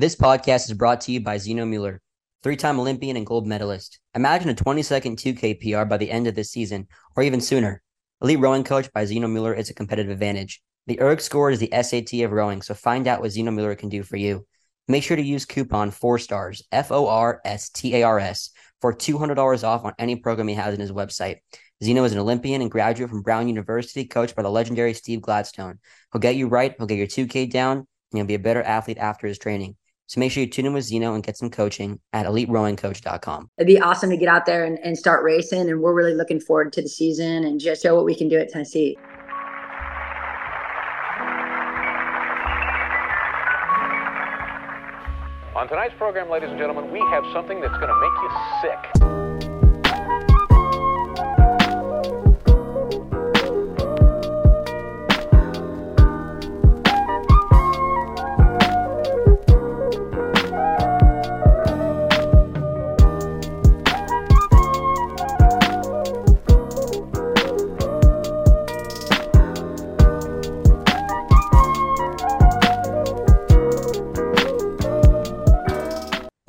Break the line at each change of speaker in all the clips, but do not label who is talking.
This podcast is brought to you by Xeno Müller, three time Olympian and gold medalist. Imagine a 20 second 2K PR by the end of this season, or even sooner. Elite Rowing Coach by Xeno Müller is a competitive advantage. The ERG score is the SAT of rowing, so find out what Xeno Müller can do for you. Make sure to use coupon 4STARS, F O R S T A R S, for $200 off on any program he has in his website. Xeno is an Olympian and graduate from Brown University, coached by the legendary Steve Gladstone. He'll get you right, he'll get your 2K down, and you'll be a better athlete after his training. So make sure you tune in with Xeno and get some coaching at eliterowingcoach.com.
It'd be awesome to get out there and, and start racing. And we're really looking forward to the season and just show what we can do at Tennessee.
On tonight's program, ladies and gentlemen, we have something that's going to make you sick.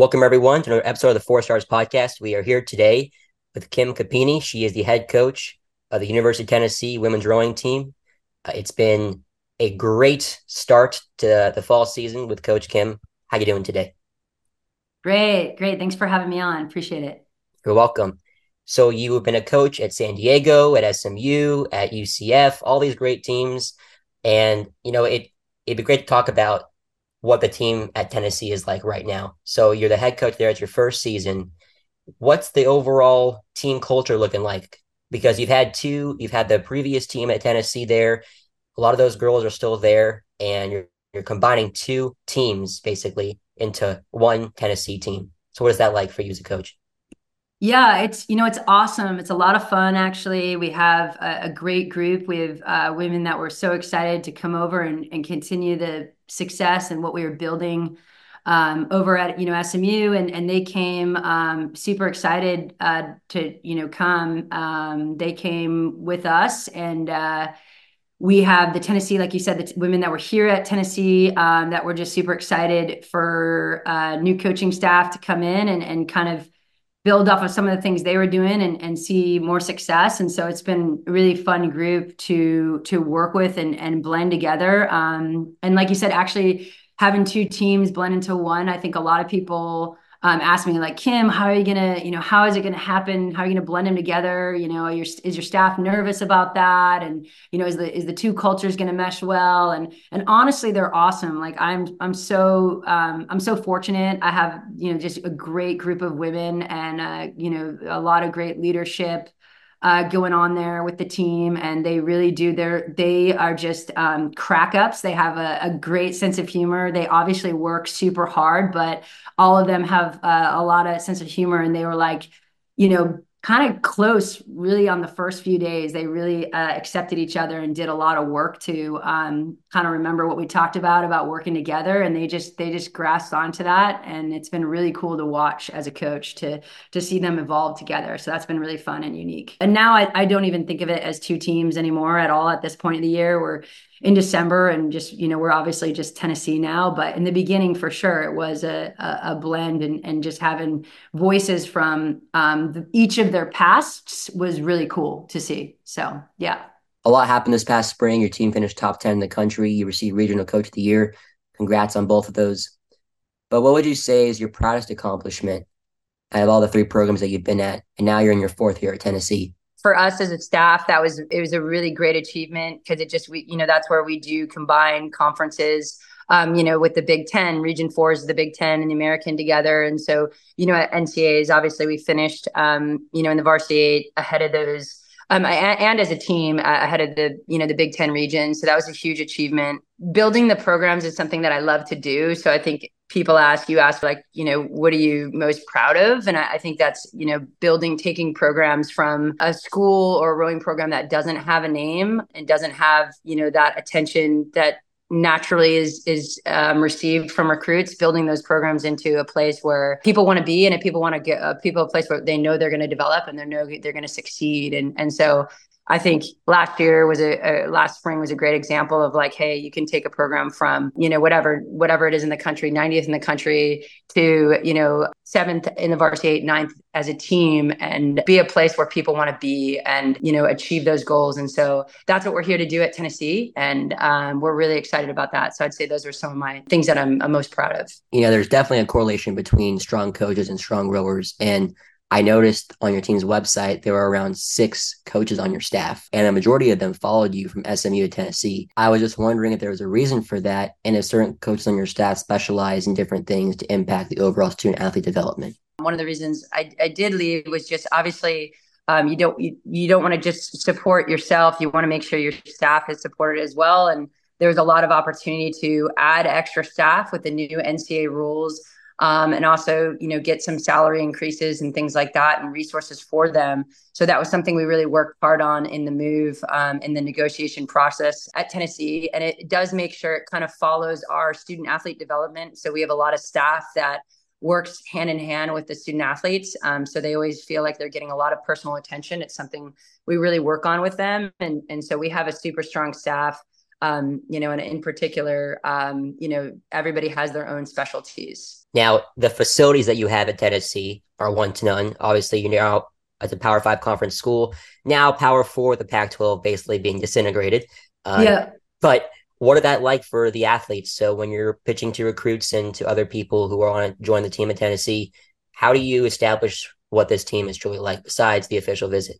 Welcome, everyone, to another episode of the For Stars Podcast. We are here today with Kim Cupini. She is the head coach of the University of Tennessee women's rowing team. Uh, it's been a great start to the fall season with Coach Kim. How are you doing today?
Great, great. Thanks for having me on. Appreciate it.
You're welcome. So you have been a coach at San Diego, at SMU, at UCF, all these great teams, and you know it. It'd be great to talk about what the team at Tennessee is like right now. So you're the head coach there. It's your first season. What's the overall team culture looking like? Because you've had two, you've had the previous team at Tennessee there. A lot of those girls are still there, and you're you're combining two teams basically into one Tennessee team. So what is that like for you as a coach?
Yeah, it's you know it's awesome. It's a lot of fun actually. We have a, a great group. We have uh, women that were so excited to come over and, and continue the success and what we were building um, over at you know SMU, and and they came um, super excited uh, to you know come. Um, they came with us, and uh, we have the Tennessee, like you said, the t- women that were here at Tennessee um, that were just super excited for uh, new coaching staff to come in and and kind of build off of some of the things they were doing and, and see more success. And so it's been a really fun group to to work with and, and blend together. Um, and like you said, actually having two teams blend into one, I think a lot of people um, asked me like Kim, how are you gonna, you know, how is it gonna happen? How are you gonna blend them together? You know, your, is your staff nervous about that? And you know, is the is the two cultures gonna mesh well? And and honestly, they're awesome. Like I'm I'm so um, I'm so fortunate. I have you know just a great group of women and uh, you know a lot of great leadership uh, going on there with the team, and they really do. Their they are just um, crack ups. They have a, a, great sense of humor. They obviously work super hard, but all of them have uh, a lot of sense of humor. And they were like, you know, kind of close really on the first few days. They really uh, accepted each other and did a lot of work to um, kind of remember what we talked about about working together and they just they just grasped onto that and it's been really cool to watch as a coach to to see them evolve together. So that's been really fun and unique. And now I, I don't even think of it as two teams anymore at all at this point of the year. We're in December and just, you know, we're obviously just Tennessee now, but in the beginning for sure it was a, a, a blend and, and just having voices from um, the, each of their pasts was really cool to see. So, yeah.
A lot happened this past spring. Your team finished top 10 in the country. You received regional coach of the year. Congrats on both of those. But what would you say is your proudest accomplishment out of all the three programs that you've been at? And now you're in your fourth year at Tennessee
for us as a staff, that was it was a really great achievement because it just we you know that's where we do combine conferences. Um, you know, with the Big Ten, Region Four is the Big Ten and the American together, and so you know at NCAA's obviously we finished um, you know in the varsity eight ahead of those. Um, and as a team uh, ahead of the you know the Big Ten region, so that was a huge achievement. Building the programs is something that I love to do. So I think people ask you ask like you know what are you most proud of and I, I, think that's you know building taking programs from a school or a rowing program that doesn't have a name and doesn't have you know that attention that naturally is is um, received from recruits building those programs into a place where people want to be and if people want to get uh, people a place where they know they're going to develop and they know they're going to succeed. And and so I think last year was a, a, last spring was a great example of like, hey, you can take a program from you know whatever whatever it is in the country, 90th in the country to you know seventh in the varsity, eight, ninth as a team, and be a place where people want to be and you know achieve those goals. And so that's what we're here to do at Tennessee, and um, we're really excited about that. So I'd say those are some of my things that I'm, I'm most proud of.
You know, there's definitely a correlation between strong coaches and strong rowers, and I noticed on your team's website there were around six coaches on your staff, and a majority of them followed you from SMU to Tennessee. I was just wondering if there was a reason for that, and if certain coaches on your staff specialize in different things to impact the overall student athlete development.
One of the reasons I, I did leave was just obviously um, you don't you, you don't want to just support yourself. You want to make sure your staff is supported as well, and there was a lot of opportunity to add extra staff with the new NCAA rules um, and also you know get some salary increases and things like that and resources for them. So that was something we really worked hard on in the move um, in the negotiation process at tennessee. And it does make sure it kind of follows our student athlete development. So we have a lot of staff that works hand in hand with the student athletes. Um, so they always feel like they're getting a lot of personal attention. It's something we really work on with them. And, and so we have a super strong staff um, you know, and in particular, um, you know, everybody has their own specialties.
Now, the facilities that you have at Tennessee are one to none. Obviously, you're now at the Power Five conference school. Now, Power Four, the Pac-12, basically being disintegrated.
Uh, yeah.
But what are that like for the athletes? So when you're pitching to recruits and to other people who are on to join the team at Tennessee, how do you establish what this team is truly like besides the official visit?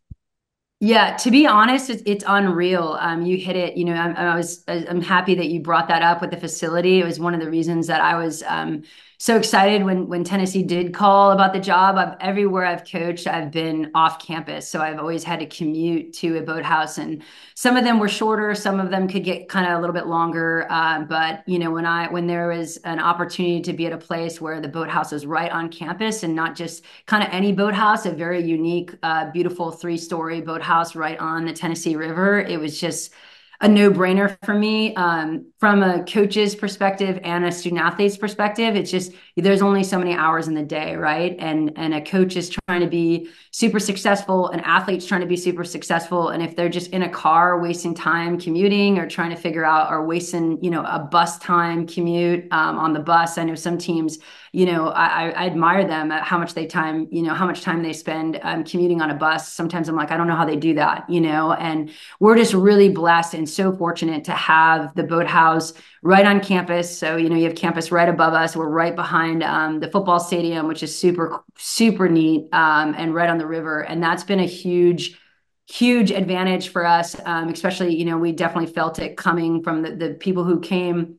Yeah, to be honest, it's, it's unreal. Um, you hit it. You know, I'm, I was I'm happy that you brought that up with the facility. It was one of the reasons that I was um, so excited when when Tennessee did call about the job. I've everywhere I've coached, I've been off campus, so I've always had to commute to a boathouse, and some of them were shorter, some of them could get kind of a little bit longer. Uh, but you know, when I when there was an opportunity to be at a place where the boathouse was right on campus and not just kind of any boathouse, a very unique, uh, beautiful three story boathouse right on the Tennessee River, it was just a no-brainer for me um, from a coach's perspective and a student athlete's perspective. It's just there's only so many hours in the day right and and a coach is trying to be super successful an athlete's trying to be super successful and if they're just in a car wasting time commuting or trying to figure out or wasting you know a bus time commute um, on the bus i know some teams you know, I, I admire them at how much they time, you know, how much time they spend um, commuting on a bus. Sometimes I'm like, I don't know how they do that, you know, and we're just really blessed and so fortunate to have the boathouse right on campus. So, you know, you have campus right above us. We're right behind um, the football stadium, which is super, super neat um, and right on the river. And that's been a huge, huge advantage for us um, especially you know we definitely felt it coming from the, the people who came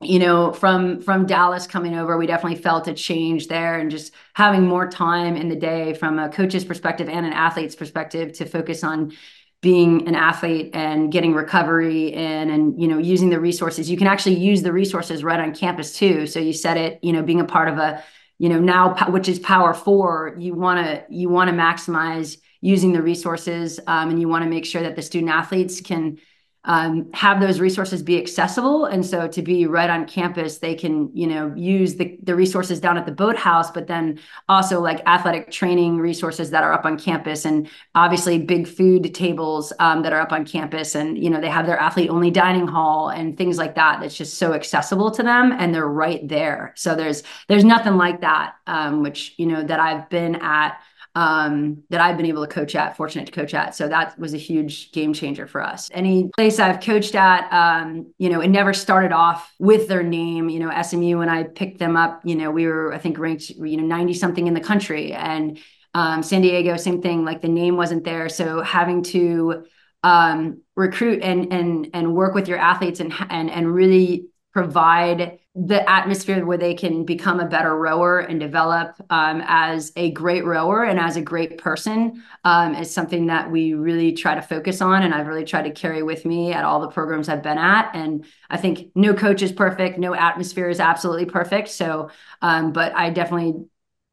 you know from from dallas coming over we definitely felt a change there and just having more time in the day from a coach's perspective and an athlete's perspective to focus on being an athlete and getting recovery in and you know using the resources you can actually use the resources right on campus too. So you said it you know being a part of a you know now which is power four you want to you want to maximize using the resources um, and you want to make sure that the student athletes can um, have those resources be accessible. And so to be right on campus they can you know use the, the resources down at the boathouse but then also like athletic training resources that are up on campus and obviously big food tables um, that are up on campus. And you know they have their athlete only dining hall and things like that that's just so accessible to them and they're right there. So there's there's nothing like that um, which you know that i've been at um, that I've been able to coach at, fortunate to coach at. So that was a huge game changer for us. Any place I've coached at, um, you know, it never started off with their name. You know, SMU, when I picked them up, you know, we were, I think, ranked, you know, 90 something in the country. And um, San Diego, same thing, like the name wasn't there. So having to, um, recruit and and and work with your athletes and and and really provide the atmosphere where they can become a better rower and develop um, as a great rower and as a great person um, is something that we really try to focus on and i've really tried to carry with me at all the programs i've been at. And i think no coach is perfect no atmosphere is absolutely perfect. So um, but i definitely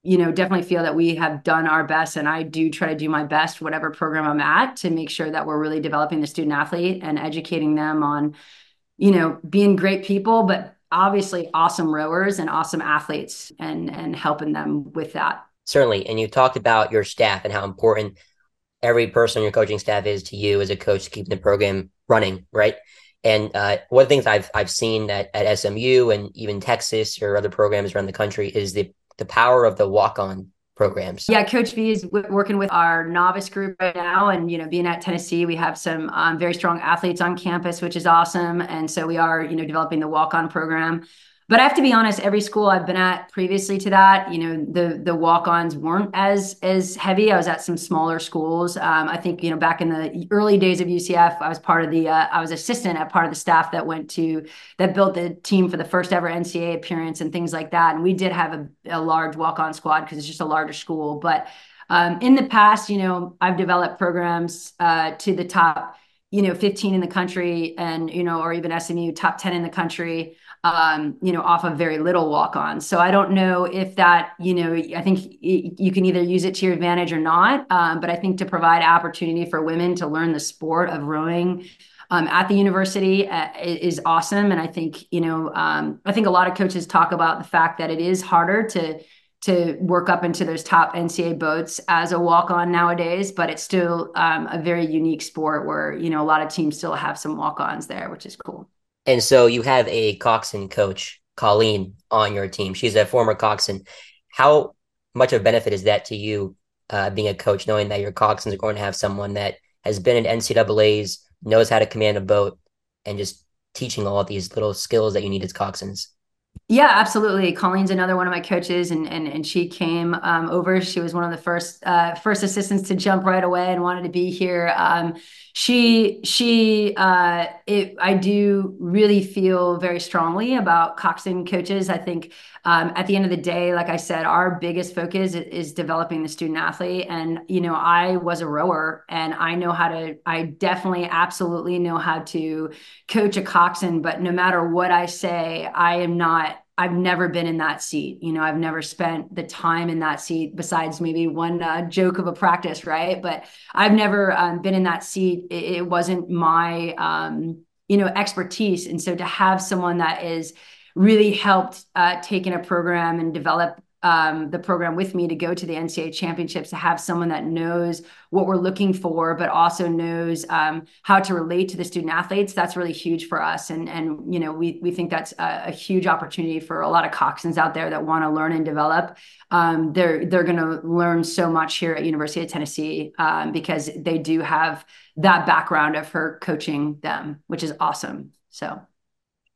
you know definitely feel that we have done our best and i do try to do my best whatever program i'm at to make sure that we're really developing the student athlete and educating them on you know being great people but obviously awesome rowers and awesome athletes and and helping them with that
certainly and you talked about your staff and how important every person on your coaching staff is to you as a coach keeping the program running, right? And uh, one of the things I've I've seen at, at SMU and even Texas or other programs around the country is the the power of the walk on programs.
Yeah, Coach V is working with our novice group right now, and you know, being at Tennessee, we have some um, very strong athletes on campus, which is awesome. And so we are, you know, developing the walk on program. But I have to be honest, every school I've been at previously to that, you know, the the walk-ons weren't as as heavy. I was at some smaller schools. Um, I think, you know, back in the early days of UCF, I was part of the uh, I was assistant at part of the staff that went to that built the team for the first ever NCAA appearance and things like that. And we did have a, a large walk-on squad because it's just a larger school. But um, in the past, you know, I've developed programs uh, to the top, you know, 15 in the country and, you know, or even SMU top 10 in the country um, you know, off of very little walk on. So I don't know if that, you know, I think you can either use it to your advantage or not. Um, but I think to provide opportunity for women to learn the sport of rowing um, at the university uh, is awesome. And I think, you know, um, I think a lot of coaches talk about the fact that it is harder to to work up into those top NCAA boats as a walk-on nowadays, but it's still um, a very unique sport where you know a lot of teams still have some walk-ons there, which is cool.
And so you have a coxswain coach, Colleen, on your team. She's a former coxswain. How much of a benefit is that to you, uh, being a coach, knowing that your coxswains are going to have someone that has been in NCAA's, knows how to command a boat, and just teaching all these little skills that you need as coxswains?
Yeah, absolutely. Colleen's another one of my coaches, and and and she came um, over. She was one of the first uh, first assistants to jump right away and wanted to be here. Um, she she uh, it, I do really feel very strongly about coxswain coaches. I think um, at the end of the day, like I said, our biggest focus is, is developing the student athlete. And you know, I was a rower, and I know how to. I definitely, absolutely know how to coach a coxswain. But no matter what I say, I am not I've never been in that seat. You know, I've never spent the time in that seat besides maybe one uh, joke of a practice, right? But I've never um, been in that seat. It, it wasn't my, um, you know, expertise. And so to have someone that is really helped uh, take in a program and develop um, the program with me to go to the NCAA championships to have someone that knows what we're looking for, but also knows um, how to relate to the student athletes. That's really huge for us, and and you know we we think that's a, a huge opportunity for a lot of coxswains out there that want to learn and develop. Um, they're they're going to learn so much here at University of Tennessee um, because they do have that background of her coaching them, which is awesome. So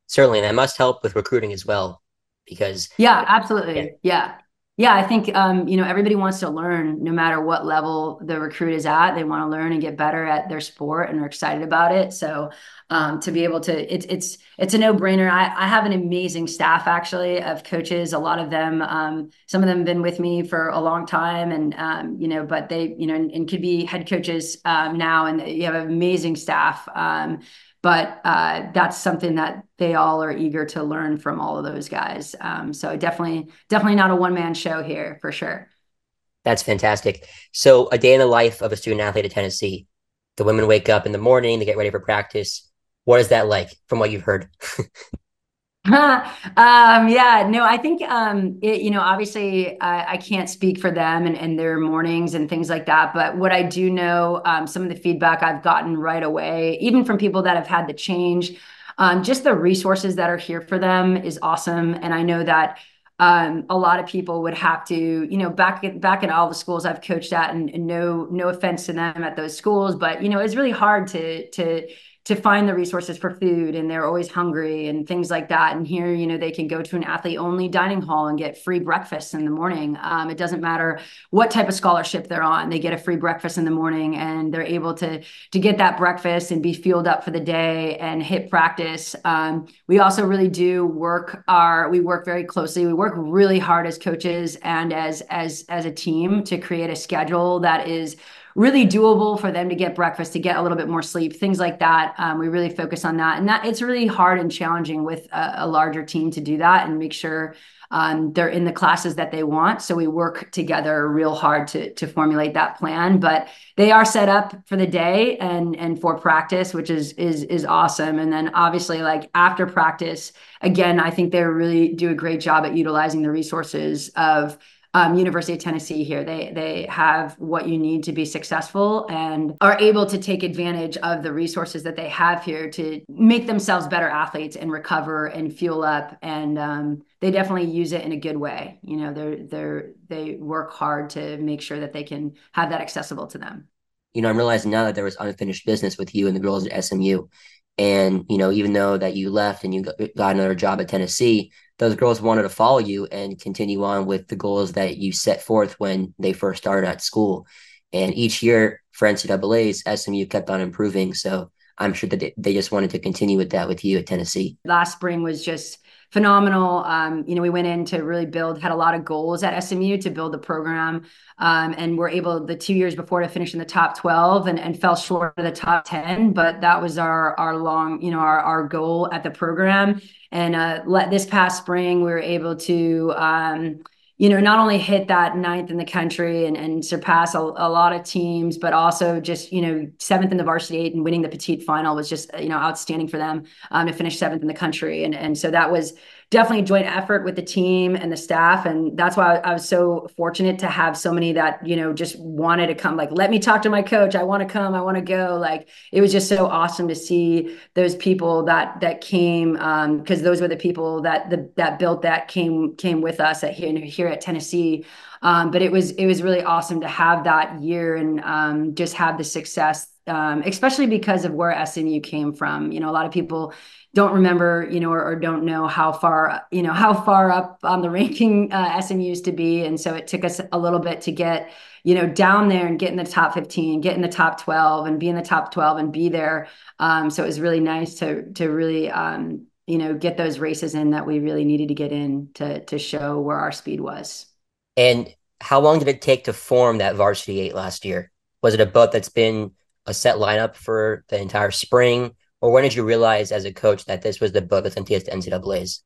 certainly, that must help with recruiting as well because
yeah absolutely. Yeah. Yeah, yeah i think um, you know everybody wants to learn no matter what level the recruit is at they want to learn and get better at their sport and are excited about it. So um, to be able to it's it's it's a no-brainer. I, I have an amazing staff actually of coaches. A lot of them um, some of them have been with me for a long time and um, you know but they you know and, and could be head coaches um, now and you have an amazing staff um, but uh, that's something that they all are eager to learn from all of those guys. Um, so definitely, definitely not a one man show here for sure.
That's fantastic. So a day in the life of a student athlete at Tennessee. The women wake up in the morning, they get ready for practice. What is that like from what you've heard?
um, yeah, no, I think, um, it, you know, obviously uh, I can't speak for them and, and their mornings and things like that. But what I do know, um, some of the feedback I've gotten right away, even from people that have had the change, um, just the resources that are here for them is awesome. And I know that um, a lot of people would have to, you know, back back in all the schools I've coached at, and, and no no offense to them at those schools, but you know, it's really hard to to to find the resources for food and they're always hungry and things like that. And here you know they can go to an athlete only dining hall and get free breakfast in the morning. Um, it doesn't matter what type of scholarship they're on they get a free breakfast in the morning and they're able to to get that breakfast and be fueled up for the day and hit practice. Um, we also really do work our we work very closely. We work really hard as coaches and as as as a team to create a schedule that is really doable for them to get breakfast, to get a little bit more sleep, things like that. Um, we really focus on that, and that it's really hard and challenging with a, a larger team to do that and make sure um, they're in the classes that they want. So we work together real hard to to formulate that plan. But they are set up for the day and and for practice, which is is is awesome. And then obviously, like after practice, again, I think they really do a great job at utilizing the resources of um, University of Tennessee here. They they have what you need to be successful and are able to take advantage of the resources that they have here to make themselves better athletes and recover and fuel up. And um, they definitely use it in a good way. You know, they're they're they work hard to make sure that they can have that accessible to them.
You know, I'm realizing now that there was unfinished business with you and the girls at SMU. And, you know, even though that you left and you got another job at Tennessee, those girls wanted to follow you and continue on with the goals that you set forth when they first started at school. And each year for NCAA's, SMU kept on improving. So I'm sure that they just wanted to continue with that with you at Tennessee.
Last spring was just phenomenal. Um, you know, we went in to really build, had a lot of goals at SMU to build the program. Um, and we're able the two years before to finish in the top 12 and, and fell short of the top 10. But that was our our long, you know, our, our goal at the program. And uh, let this past spring, we were able to um, you know, not only hit that ninth in the country and, and surpass a, a, lot of teams, but also just, you know, seventh in the varsity eight and winning the petite final was just, you know, outstanding for them um, to finish seventh in the country. And, and so that was definitely a joint effort with the team and the staff. And that's why I was so fortunate to have so many that, you know, just wanted to come, like, let me talk to my coach. I want to come. I want to go. Like, it was just so awesome to see those people that, that came, um, cause those were the people that, the, that built that came, came with us at here, here at Tennessee. Um, but it was, it was really awesome to have that year and, um, just have the success um, especially because of where SMU came from. You know, a lot of people don't remember, you know, or, or, don't know how far, you know, how far up on the ranking uh, SM used to be. And so it took us a little bit to get, you know, down there and get in the top 15, get in the top 12 and be in the top 12 and be there. Um, so it was really nice to, to really, um, you know, get those races in that we really needed to get in to, to show where our speed was.
And how long did it take to form that varsity eight last year? Was it a boat that's been a set lineup for the entire spring? Or when did you realize as a coach that this was the boat that's going to to NCAA's?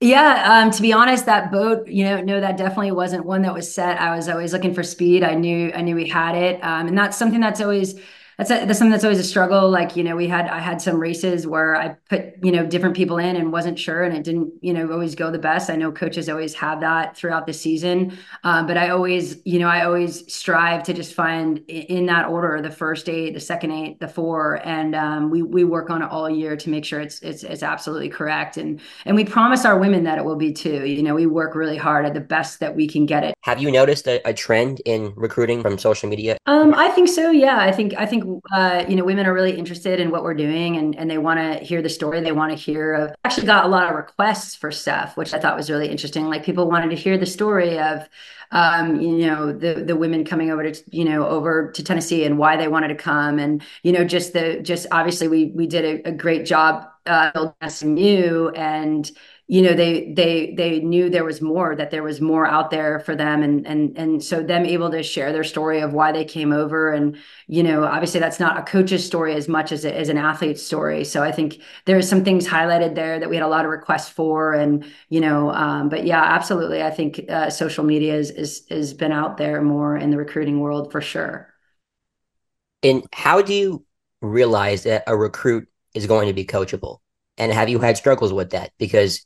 Yeah, um, to be honest, that boat, you know, no, that definitely wasn't one that was set. I was always looking for speed. I knew, I knew we had it, um, and that's something that's always that's a, that's something that's always a struggle. Like you know, we had I had some races where I put you know different people in and wasn't sure, and it didn't you know always go the best. I know coaches always have that throughout the season, um, but I always you know I always strive to just find in that order the first eight, the second eight, the four, and um, we we work on it all year to make sure it's it's it's absolutely correct, and and we promise our women that it will be too. You know, we work really hard at the best that we can get it.
Have you noticed a, a trend in recruiting from social media?
Um, I think so. Yeah, I think I think uh, you know, women are really interested in what we're doing and, and they want to hear the story. They want to hear of, actually got a lot of requests for stuff, which I thought was really interesting. Like people wanted to hear the story of, um, you know, the, the women coming over to, you know, over to Tennessee and why they wanted to come. And, you know, just the, just obviously we, we did a, a great job, uh, SMU and, you know they they they knew there was more that there was more out there for them and and and so them able to share their story of why they came over. And you know obviously that's not a coach's story as much as it is an athlete's story. So i think there's some things highlighted there that we had a lot of requests for and you know um, but yeah absolutely. I think uh, social media is is has been out there more in the recruiting world for sure.
And how do you realize that a recruit is going to be coachable and have you had struggles with that because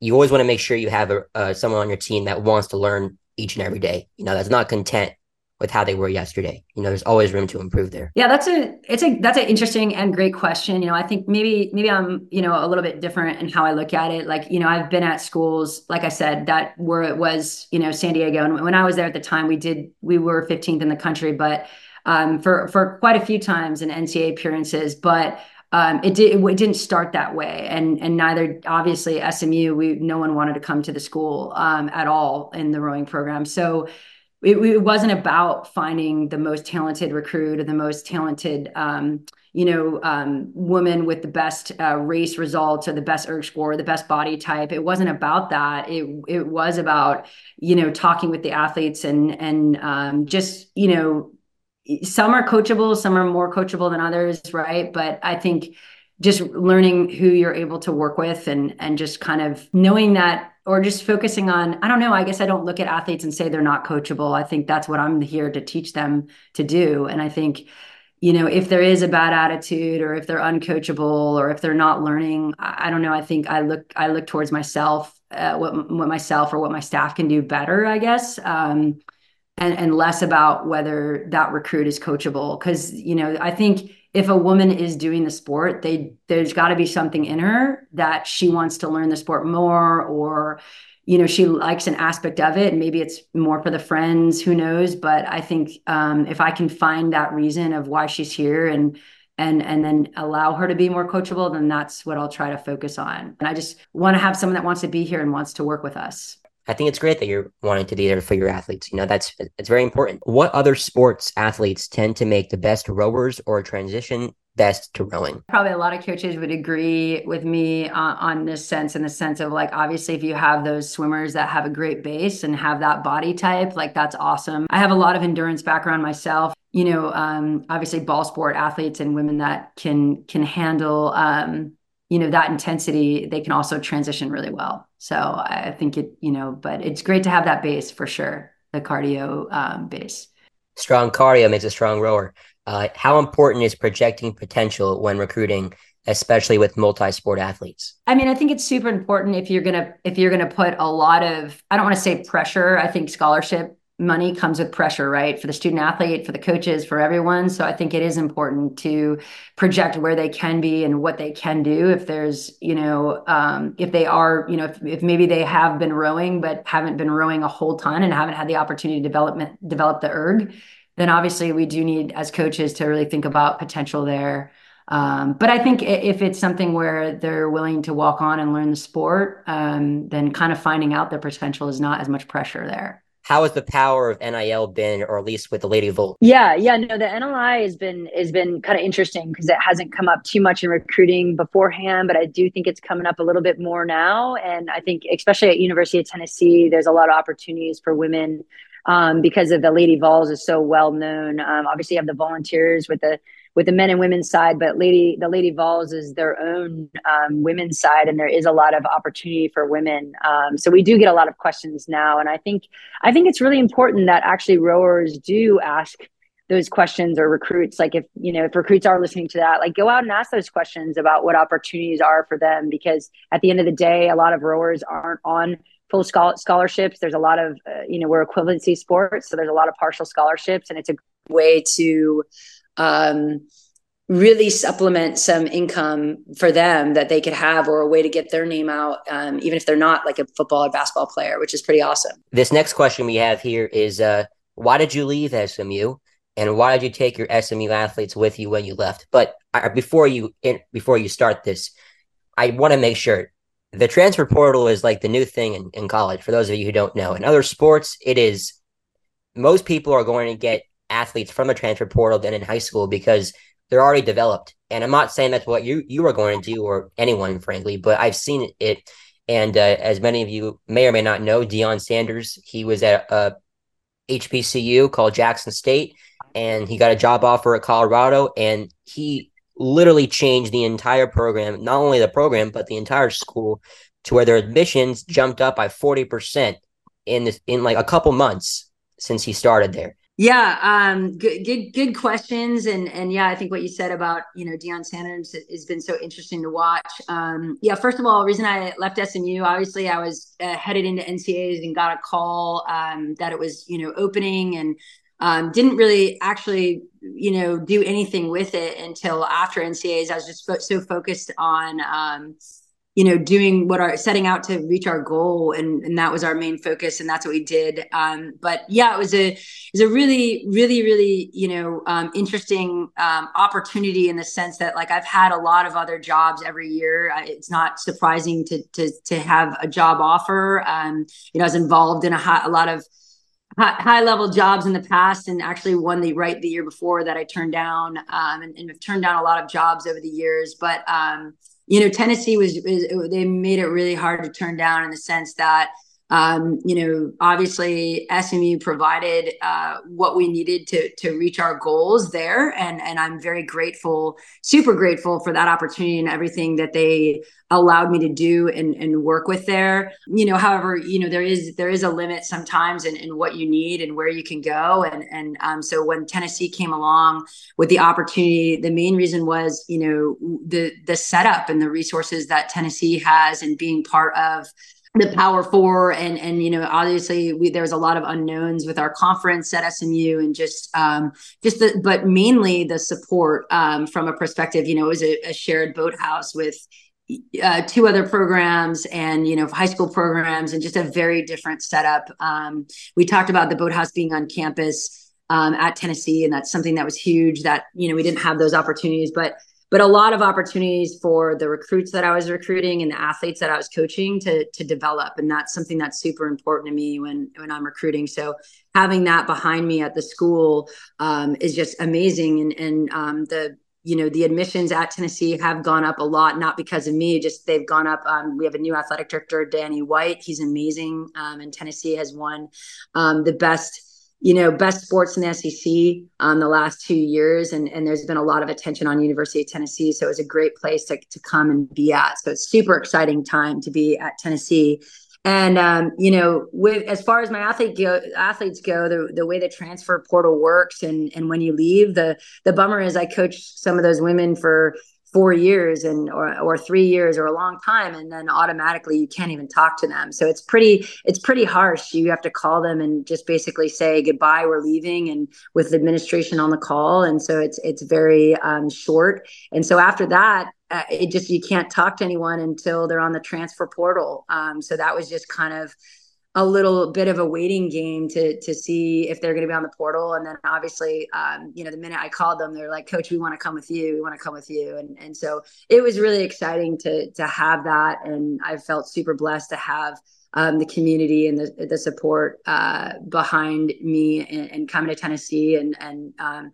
you always want to make sure you have a, someone on your team that wants to learn each and every day. You know, that's not content with how they were yesterday. You know, there's always room to improve there.
Yeah, that's a it's a that's an interesting and great question. You know, I think maybe maybe I'm, you know, a little bit different in how I look at it. Like, you know, I've been at schools, like I said, that where it was, you know, San Diego. And when I was there at the time, we did we were 15th in the country, but um, for for quite a few times in NCAA appearances. But um, it did it, didn't start that way and and neither obviously SMU we no one wanted to come to the school um, at all in the rowing program. So it, it, wasn't about finding the most talented recruit or the most talented um, you know um, woman with the best uh, race results or the best erg score the best body type. It wasn't about that. It it was about you know talking with the athletes and and um, just you know some are coachable, some are more coachable than others, right? But I think just learning who you're able to work with and and just kind of knowing that or just focusing on I don't know, I guess I don't look at athletes and say they're not coachable. I think that's what I'm here to teach them to do. And I think you know, if there is a bad attitude or if they're uncoachable or if they're not learning, I, I don't know. I think I look I look towards myself, uh, what what myself or what my staff can do better, I guess. Um, and and less about whether that recruit is coachable. Because you know i think if a woman is doing the sport they there's got to be something in her that she wants to learn the sport more or you know she likes an aspect of it. And maybe it's more for the friends who knows? But i think um, if i can find that reason of why she's here and and and then allow her to be more coachable then that's what i'll try to focus on. And i just want to have someone that wants to be here and wants to work with us
I think it's great that you're wanting to be there for your athletes. You know, that's it's very important. What other sports athletes tend to make the best rowers or transition best to rowing?
Probably a lot of coaches would agree with me uh, on this sense, in the sense of like, obviously, if you have those swimmers that have a great base and have that body type, like that's awesome. I have a lot of endurance background myself. You know, um, obviously, ball sport athletes and women that can can handle. Um, you know that intensity they can also transition really well. So i think it you know but it's great to have that base for sure the cardio um, base.
Strong cardio makes a strong rower. Uh, how important is projecting potential when recruiting especially with multi-sport athletes?
I mean i think it's super important if you're gonna if you're gonna put a lot of i don't want to say pressure. I think scholarship money comes with pressure, right? For the student athlete, for the coaches, for everyone. So I think it is important to project where they can be and what they can do. If there's, you know, um, if they are, you know, if, if maybe they have been rowing but haven't been rowing a whole ton and haven't had the opportunity to development develop the erg, then obviously we do need as coaches to really think about potential there. Um, but I think if it's something where they're willing to walk on and learn the sport, um, then kind of finding out their potential is not as much pressure there
how has the power of NIL been, or at least with the Lady Vols?
Yeah, yeah, no, the NLI has been has been kind of interesting because it hasn't come up too much in recruiting beforehand, but I do think it's coming up a little bit more now, and I think especially at University of Tennessee, there's a lot of opportunities for women um, because of the Lady Vols is so well known. Um, obviously, you have the volunteers with the with the men and women's side, but lady the Lady Vols is their own um, women's side, and there is a lot of opportunity for women. Um, so we do get a lot of questions now, and I think I think it's really important that actually rowers do ask those questions or recruits like if you know if recruits are listening to that like go out and ask those questions about what opportunities are for them because at the end of the day a lot of rowers aren't on full scholarships there's a lot of uh, you know we're equivalency sports so there's a lot of partial scholarships and it's a way to um, really supplement some income for them that they could have or a way to get their name out um, even if they're not like a football or basketball player which is pretty awesome.
This next question we have here is uh, why did you leave smu and why did you take your smu athletes with you when you left? But uh, before you in, before you start this i want to make sure the transfer portal is like the new thing in, in college for those of you who don't know. In other sports it is most people are going to get athletes from the transfer portal than in high school because they're already developed. And I'm not saying that's what you you are going to do or anyone, frankly, but I've seen it. And uh, as many of you may or may not know, Deion Sanders, he was at a HBCU called Jackson State, and he got a job offer at Colorado, and he literally changed the entire program, not only the program but the entire school, to where their admissions jumped up by forty percent in this, in like a couple months since he started there.
Yeah, um, good, good, good questions, and and yeah, I think what you said about you know Deion Sanders has been so interesting to watch. Um, yeah, first of all, reason I left SMU, obviously, I was uh, headed into NCAAs and got a call um, that it was you know opening, and um, didn't really actually you know do anything with it until after NCAAs. I was just fo- so focused on um, you know doing what our setting out to reach our goal and, and that was our main focus and that's what we did. Um, but yeah it was a it was a really really really you know um, interesting um, opportunity in the sense that like i've had a lot of other jobs every year. It's not surprising to to to have a job offer. Um, you know i was involved in a, high, a lot of high, high, level jobs in the past and actually won the right the year before that i turned down um, and, and have turned down a lot of jobs over the years. But um, you know, Tennessee was, was, they made it really hard to turn down in the sense that um, you know, obviously SMU provided uh, what we needed to to reach our goals there, and and I'm very grateful, super grateful for that opportunity and everything that they allowed me to do and, and work with there. You know, however, you know there is there is a limit sometimes in, in what you need and where you can go, and and um, so when Tennessee came along with the opportunity, the main reason was you know the the setup and the resources that Tennessee has and being part of the power four and and you know obviously we, there was a lot of unknowns with our conference at smu and just um just the but mainly the support um from a perspective you know it was a, a shared boathouse with uh, two other programs and you know high school programs and just a very different setup. Um, we talked about the boathouse being on campus um, at tennessee and that's something that was huge that you know we didn't have those opportunities but but a lot of opportunities for the recruits that I was recruiting and the athletes that I was coaching to to develop. And that's something that's super important to me when when I'm recruiting. So having that behind me at the school um, is just amazing. And and um, the you know the admissions at Tennessee have gone up a lot not because of me just they've gone up. Um, we have a new athletic director Danny White. He's amazing um, and Tennessee has won um, the best you know, best sports in the SEC um, the last two years, and and there's been a lot of attention on University of Tennessee, so it was a great place to to come and be at. So it's super exciting time to be at Tennessee. And um, you know, with as far as my athlete go, athletes go, the the way the transfer portal works, and and when you leave, the the bummer is I coached some of those women for four years and or, or three years or a long time and then automatically you can't even talk to them. So it's pretty it's pretty harsh. You have to call them and just basically say goodbye we're leaving and with administration on the call. And so it's it's very um, short. And so after that uh, it just you can't talk to anyone until they're on the transfer portal. Um, so that was just kind of a little bit of a waiting game to to see if they're going to be on the portal. And then obviously um, you know the minute i called them they're like coach we want to come with you we want to come with you. And and so it was really exciting to to have that. And i felt super blessed to have um, the community and the the support uh, behind me and, coming to Tennessee and and um,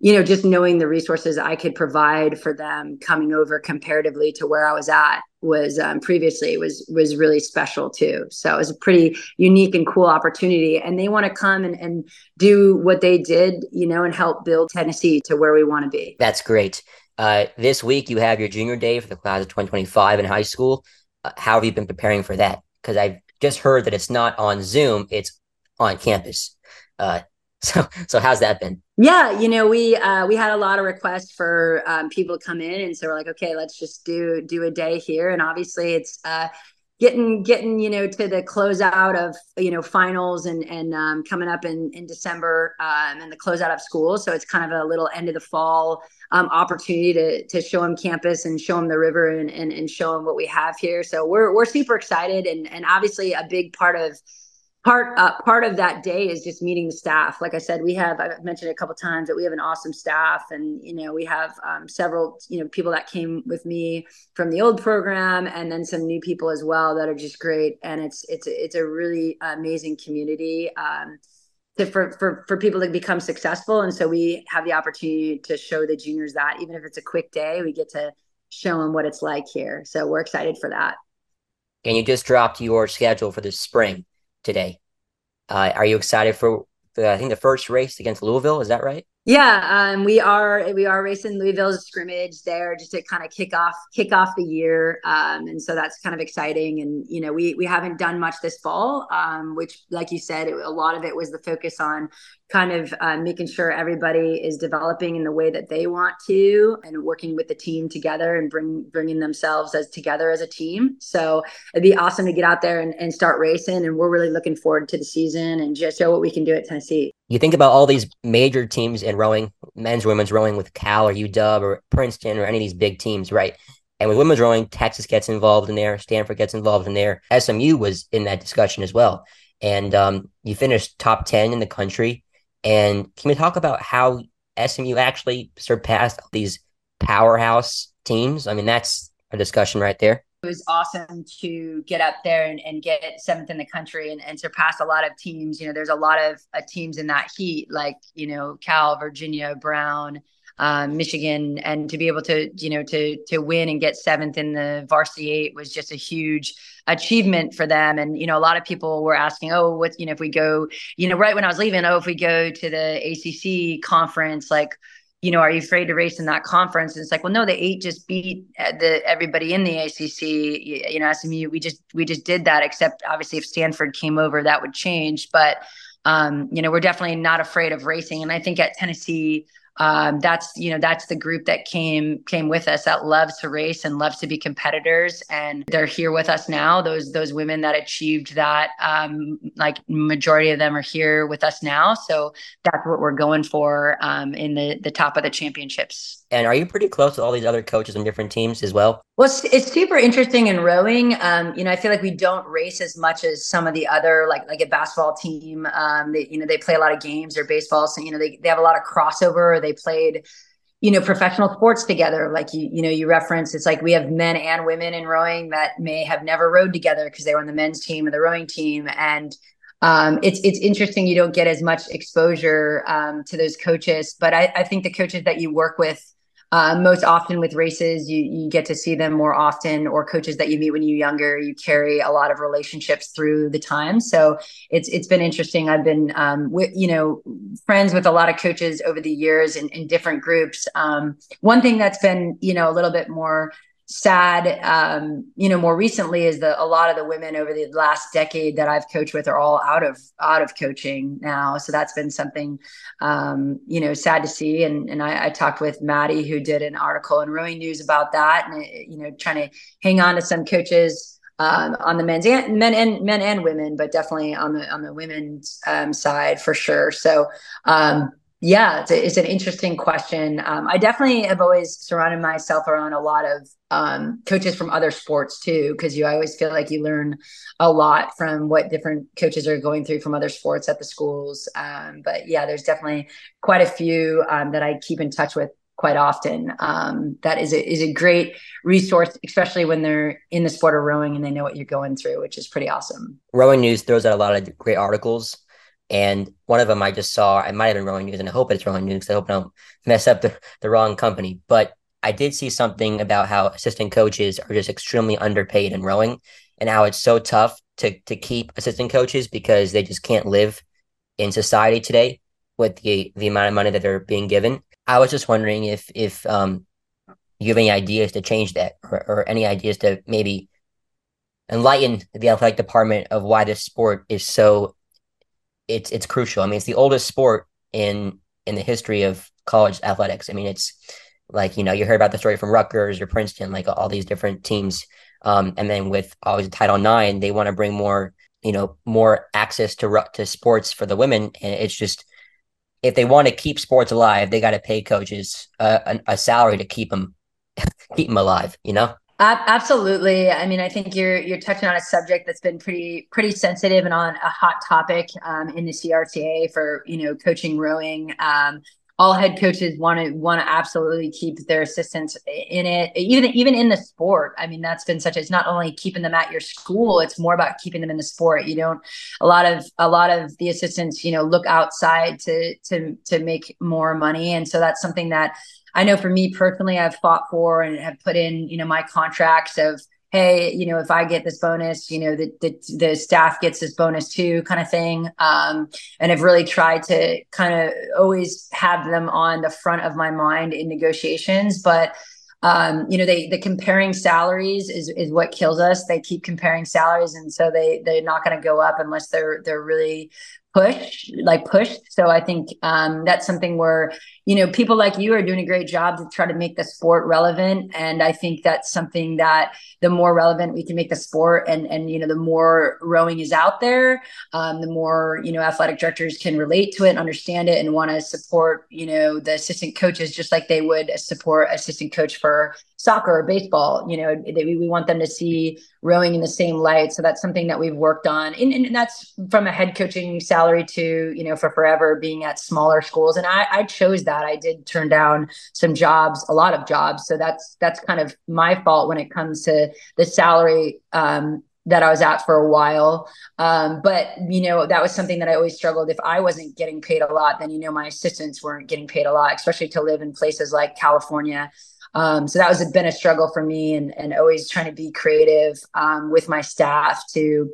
you know just knowing the resources I could provide for them coming over comparatively to where I was at was um, previously was was really special too. So it was a pretty unique and cool opportunity, and they want to come and, and do what they did, you know, and help build Tennessee to where we want to be.
That's great. Uh, this week you have your junior day for the class of 2025 in high school. Uh, how have you been preparing for that? Because I've just heard that it's not on Zoom; it's on campus. Uh, so, so how's that been?
Yeah, you know, we uh, we had a lot of requests for um, people to come in, and so we're like, okay, let's just do do a day here. And obviously, it's uh, getting getting you know to the closeout of you know finals and and um, coming up in in December um, and the closeout of school. So it's kind of a little end of the fall um, opportunity to to show them campus and show them the river and, and and show them what we have here. So we're we're super excited, and and obviously a big part of part uh, part of that day is just meeting the staff. Like i said we have i've mentioned a couple times that we have an awesome staff and you know we have um, several you know people that came with me from the old program and then some new people as well that are just great. And it's it's it's a really amazing community um, to, for, for for people to become successful. And so we have the opportunity to show the juniors that even if it's a quick day we get to show them what it's like here. So we're excited for that.
And you just dropped your schedule for the spring today. Uh, are you excited for the, I think the first race against Louisville? Is that right?
Yeah, um, we are we are racing Louisville's scrimmage there just to kind of kick off kick off the year, um, and so that's kind of exciting. And you know, we we haven't done much this fall, um, which, like you said, it, a lot of it was the focus on kind of uh, making sure everybody is developing in the way that they want to and working with the team together and bring bringing themselves as together as a team so it'd be awesome to get out there and, and start racing and we're really looking forward to the season and just show what we can do at tennessee
you think about all these major teams in rowing men's women's rowing with cal or uw or princeton or any of these big teams right and with women's rowing texas gets involved in there stanford gets involved in there smu was in that discussion as well and um, you finished top 10 in the country and can we talk about how SMU actually surpassed these powerhouse teams? I mean, that's a discussion right there.
It was awesome to get up there and, and get seventh in the country and, and surpass a lot of teams. You know, there's a lot of uh, teams in that heat, like, you know, Cal, Virginia, Brown, um, Michigan, and to be able to you know to to win and get seventh in the varsity eight was just a huge achievement for them. And you know, a lot of people were asking, oh, what you know if we go, you know, right when I was leaving, oh, if we go to the ACC conference, like you know, are you afraid to race in that conference? And it's like, well, no, the eight just beat uh, the everybody in the ACC. You, you know, SMU, we just we just did that. Except obviously, if Stanford came over, that would change. But um, you know, we're definitely not afraid of racing. And I think at Tennessee, um, that's you know that's the group that came came with us that loves to race and loves to be competitors. And they're here with us now. Those those women that achieved that um, like majority of them are here with us now. So that's what we're going for um, in the the top of the championships
and are you pretty close with all these other coaches on different teams as well?
Well, it's, it's super interesting in rowing. Um, you know, I feel like we don't race as much as some of the other, like like a basketball team. Um, they, you know, they play a lot of games or baseball, so you know they they have a lot of crossover. They played, you know, professional sports together. Like you, you know, you reference it's like we have men and women in rowing that may have never rowed together because they were on the men's team or the rowing team, and um, it's it's interesting you don't get as much exposure um, to those coaches. But I, I think the coaches that you work with uh, most often with races, you you get to see them more often, or coaches that you meet when you're younger. You carry a lot of relationships through the time, so it's it's been interesting. I've been um, with you know friends with a lot of coaches over the years in, in different groups. Um, one thing that's been you know a little bit more sad um, you know more recently is that a lot of the women over the last decade that i've coached with are all out of out of coaching now. So that's been something um, you know sad to see. And and I, I, talked with maddie who did an article in rowing news about that and you know trying to hang on to some coaches um, on the men's and men and men and women but definitely on the on the women's um, side for sure. So um, yeah, it's, a, it's, an interesting question. Um, I definitely have always surrounded myself around a lot of um, coaches from other sports too, because you always feel like you learn a lot from what different coaches are going through from other sports at the schools. Um, but yeah, there's definitely quite a few um, that I keep in touch with quite often. Um, that is a, is a great resource, especially when they're in the sport of rowing and they know what you're going through, which is pretty awesome.
Rowing News throws out a lot of great articles and one of them I just saw, I might have been Rowing News, and I hope it's Rowing News. I hope I don't mess up the, the wrong company. But I did see something about how assistant coaches are just extremely underpaid in rowing and how it's so tough to, to keep assistant coaches because they just can't live in society today with the, the amount of money that they're being given. I was just wondering if if um, you have any ideas to change that or, or any ideas to maybe enlighten the athletic department of why this sport is so it's it's crucial. I mean, it's the oldest sport in in the history of college athletics. I mean, it's like you know you heard about the story from Rutgers or Princeton, like all these different teams. Um, and then with always Title IX, they want to bring more you know more access to to sports for the women, and it's just if they want to keep sports alive, they got to pay coaches a, a, salary to keep them keep them alive. You know.
Absolutely. I mean, I think you're you're touching on a subject that's been pretty pretty sensitive and on a hot topic um, in the CRCA for you know coaching rowing. Um, all head coaches want to want to absolutely keep their assistants in it, even even in the sport. I mean, that's been such. It's not only keeping them at your school; it's more about keeping them in the sport. You don't. A lot of a lot of the assistants, you know, look outside to to to make more money, and so that's something that I know for me personally, I've fought for and have put in, you know, my contracts of, hey, you know, if I get this bonus, you know, the the, the staff gets this bonus too, kind of thing. Um, and I've really tried to kind of always have them on the front of my mind in negotiations, but um, you know, they the comparing salaries is is what kills us. They keep comparing salaries, and so they they're not going to go up unless they're they're really push like pushed. So i think um, that's something where you know people like you are doing a great job to try to make the sport relevant. And i think that's something that the more relevant we can make the sport and and you know the more rowing is out there um, the more you know athletic directors can relate to it and understand it and want to support you know the assistant coaches just like they would support assistant coach for soccer or baseball you know they, we want them to see rowing in the same light so that's something that we've worked on and, and that's from a head coaching salary to you know for forever being at smaller schools and I, I chose that i did turn down some jobs a lot of jobs so that's that's kind of my fault when it comes to the salary um,
that I was at for a while. Um, but you know, that was something that I always struggled. If I wasn't getting paid a lot, then you know my assistants weren't getting paid a lot, especially to live in places like California. Um, so that was a, been a struggle for me, and and always trying to be creative um, with my staff to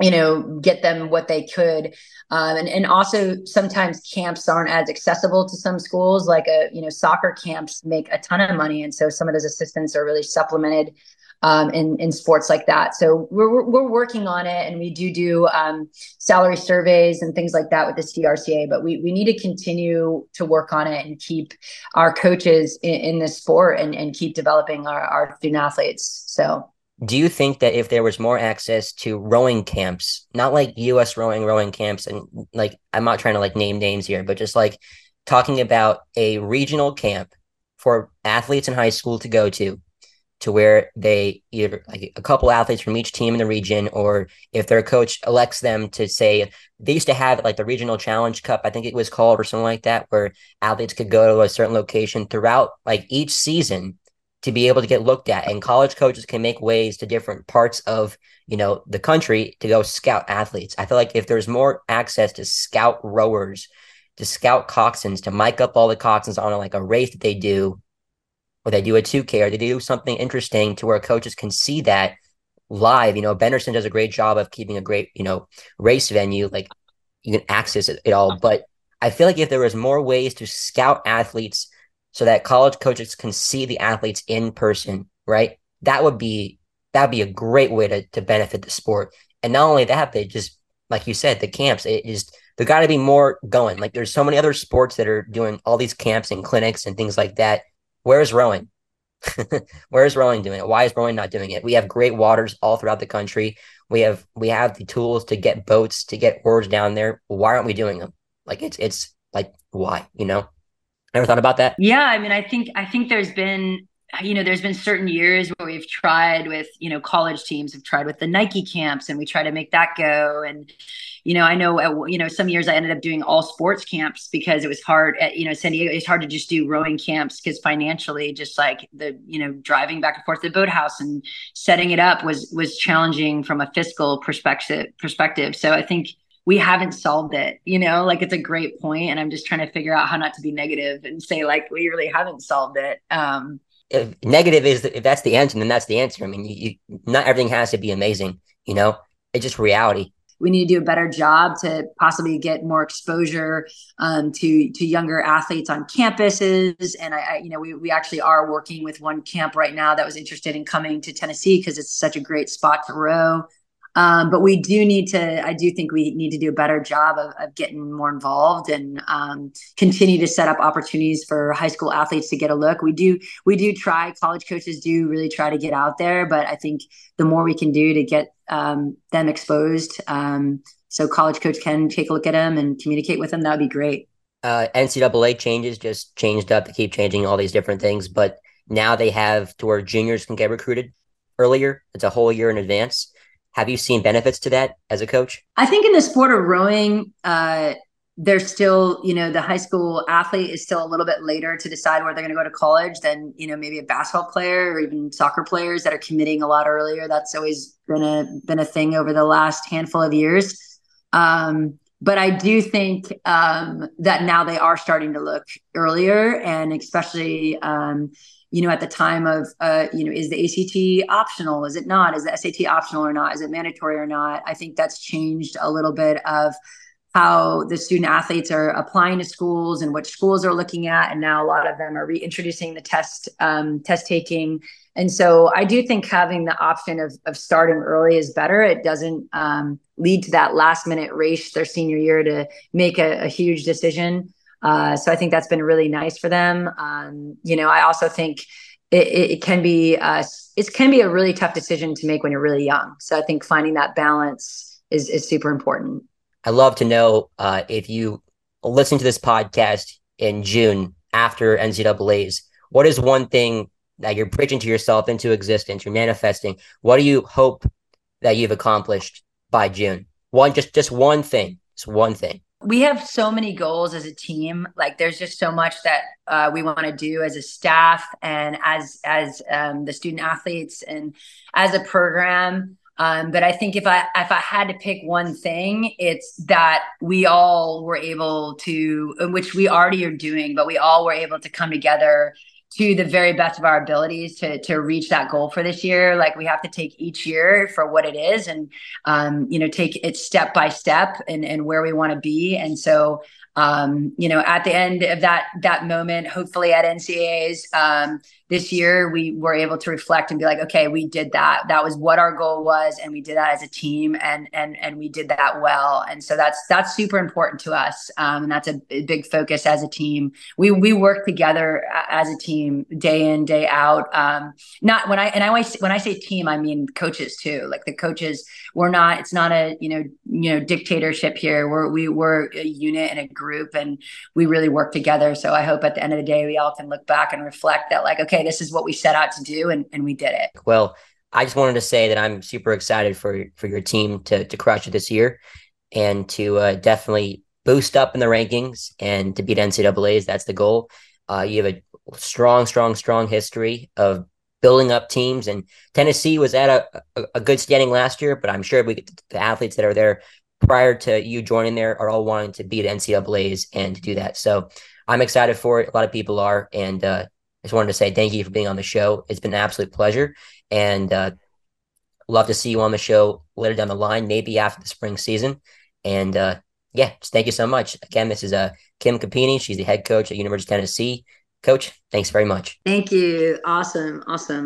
you know get them what they could. Um, and, and also sometimes camps aren't as accessible to some schools like a you know soccer camps make a ton of money. And so some of those assistants are really supplemented um, in, in sports like that. So we're, we're working on it and we do do um, salary surveys and things like that with the CRCA, but we, we need to continue to work on it and keep our coaches in, in this sport and, and keep developing our, our student athletes. So
do you think that if there was more access to rowing camps, not like US rowing rowing camps and like I'm not trying to like name names here, but just like talking about a regional camp for athletes in high school to go to to where they either like a couple athletes from each team in the region, or if their coach elects them to say they used to have like the regional challenge cup, I think it was called or something like that, where athletes could go to a certain location throughout like each season to be able to get looked at. And college coaches can make ways to different parts of you know the country to go scout athletes. I feel like if there's more access to scout rowers, to scout coxswains, to mic up all the coxswains on like a race that they do or they do a 2K or they do something interesting to where coaches can see that live. You know, Benderson does a great job of keeping a great, you know, race venue. Like you can access it, it all. But I feel like if there was more ways to scout athletes so that college coaches can see the athletes in person, right? That would be that would be a great way to to benefit the sport. And not only that, they just like you said, the camps, it just there got to be more going. Like there's so many other sports that are doing all these camps and clinics and things like that Where's rowing? Where's rowing doing it? Why is rowing not doing it? We have great waters all throughout the country. We have we have the tools to get boats to get oars down there. Why aren't we doing them? Like it's it's like why you know? Ever thought about that?
Yeah, I mean, I think I think there's been you know there's been certain years where we've tried with you know college teams have tried with the Nike camps and we try to make that go and you know, I know, uh, you know, some years I ended up doing all sports camps because it was hard at, you know, San Diego. It's hard to just do rowing camps because financially, just like the, you know, driving back and forth to the boathouse and setting it up was, was challenging from a fiscal perspective perspective. So I think we haven't solved it, you know, like it's a great point, And I'm just trying to figure out how not to be negative and say like, we really haven't solved it. Um,
if negative is if that's the answer, then that's the answer. I mean, you, you, not everything has to be amazing, you know, it's just reality
we need to do a better job to possibly get more exposure um, to to younger athletes on campuses. And I, I, you know, we we actually are working with one camp right now that was interested in coming to Tennessee because it's such a great spot to row. Um, but we do need to, I do think we need to do a better job of, of getting more involved and um, continue to set up opportunities for high school athletes to get a look. We do, we do try, college coaches do really try to get out there, but I think the more we can do to get um, them exposed, um, so college coach can take a look at them and communicate with them, that would be great.
Uh, NCAA changes just changed up to keep changing all these different things, but now they have to where juniors can get recruited earlier. It's a whole year in advance. Have you seen benefits to that as a coach?
I think in the sport of rowing, uh, there's still, you know, the high school athlete is still a little bit later to decide where they're going to go to college than, you know, maybe a basketball player or even soccer players that are committing a lot earlier. That's always been a been a thing over the last handful of years. Um, but I do think um, that now they are starting to look earlier, and especially um, you know, at the time of, uh, you know, is the ACT optional? Is it not? Is the SAT optional or not? Is it mandatory or not? I think that's changed a little bit of how the student athletes are applying to schools and what schools are looking at. And now a lot of them are reintroducing the test, um, test taking. And so I do think having the option of, of starting early is better. It doesn't um, lead to that last minute race their senior year to make a, a huge decision. Uh, so I think that's been really nice for them. Um, you know, I also think it, it can be uh, it can be a really tough decision to make when you're really young. So I think finding that balance is is super important.
I love to know uh, if you listen to this podcast in June after NCAA's. What is one thing that you're preaching to yourself into existence? You're manifesting. What do you hope that you've accomplished by June? One, just just one thing. Just one thing
we have so many goals as a team. Like there's just so much that uh, we want to do as a staff and as as um, the student athletes and as a program. Um, but I think if I if I had to pick one thing, it's that we all were able to, which we already are doing, but we all were able to come together to the very best of our abilities to to reach that goal for this year. Like we have to take each year for what it is, and um, you know, take it step by step and and where we want to be. And so um, you know, at the end of that that moment, hopefully at NCAA's um, this year, we were able to reflect and be like, okay, we did that. That was what our goal was, and we did that as a team, and and and we did that well. And so that's that's super important to us, um, and that's a big focus as a team. We we work together as a team day in day out. Um, not when I and I always when I say team, I mean coaches too. Like the coaches, we're not. It's not a you know you know dictatorship here. We're we we're a unit and a group and we really work together. So I hope at the end of the day, we all can look back and reflect that, like, okay, this is what we set out to do and, and we did it.
Well, I just wanted to say that I'm super excited for for your team to to crush it this year and to uh, definitely boost up in the rankings and to beat NCAA's. That's the goal. Uh, you have a strong, strong, strong history of building up teams, and Tennessee was at a, a, a good standing last year. But I'm sure we the athletes that are there prior to you joining there are all wanting to beat NCAA's and to do that. So I'm excited for it. A lot of people are. And uh, I just wanted to say thank you for being on the show. It's been an absolute pleasure. And uh, love to see you on the show later down the line, maybe after the spring season. And uh, yeah, just thank you so much. Again, this is uh, Kim Cupini. She's the head coach at University of Tennessee. Coach, thanks very much.
Thank you. Awesome. Awesome.